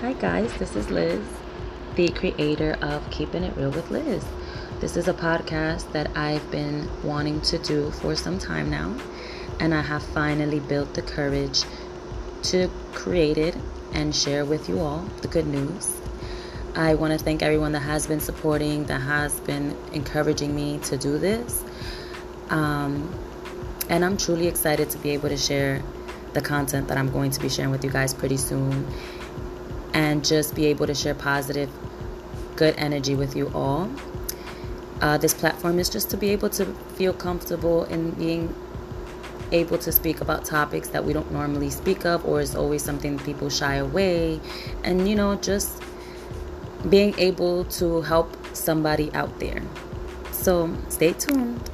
Hi, guys, this is Liz, the creator of Keeping It Real with Liz. This is a podcast that I've been wanting to do for some time now, and I have finally built the courage to create it and share with you all the good news. I want to thank everyone that has been supporting, that has been encouraging me to do this. Um, and I'm truly excited to be able to share the content that I'm going to be sharing with you guys pretty soon and just be able to share positive, good energy with you all. Uh, this platform is just to be able to feel comfortable in being able to speak about topics that we don't normally speak of, or is always something people shy away, and you know, just being able to help somebody out there. So stay tuned.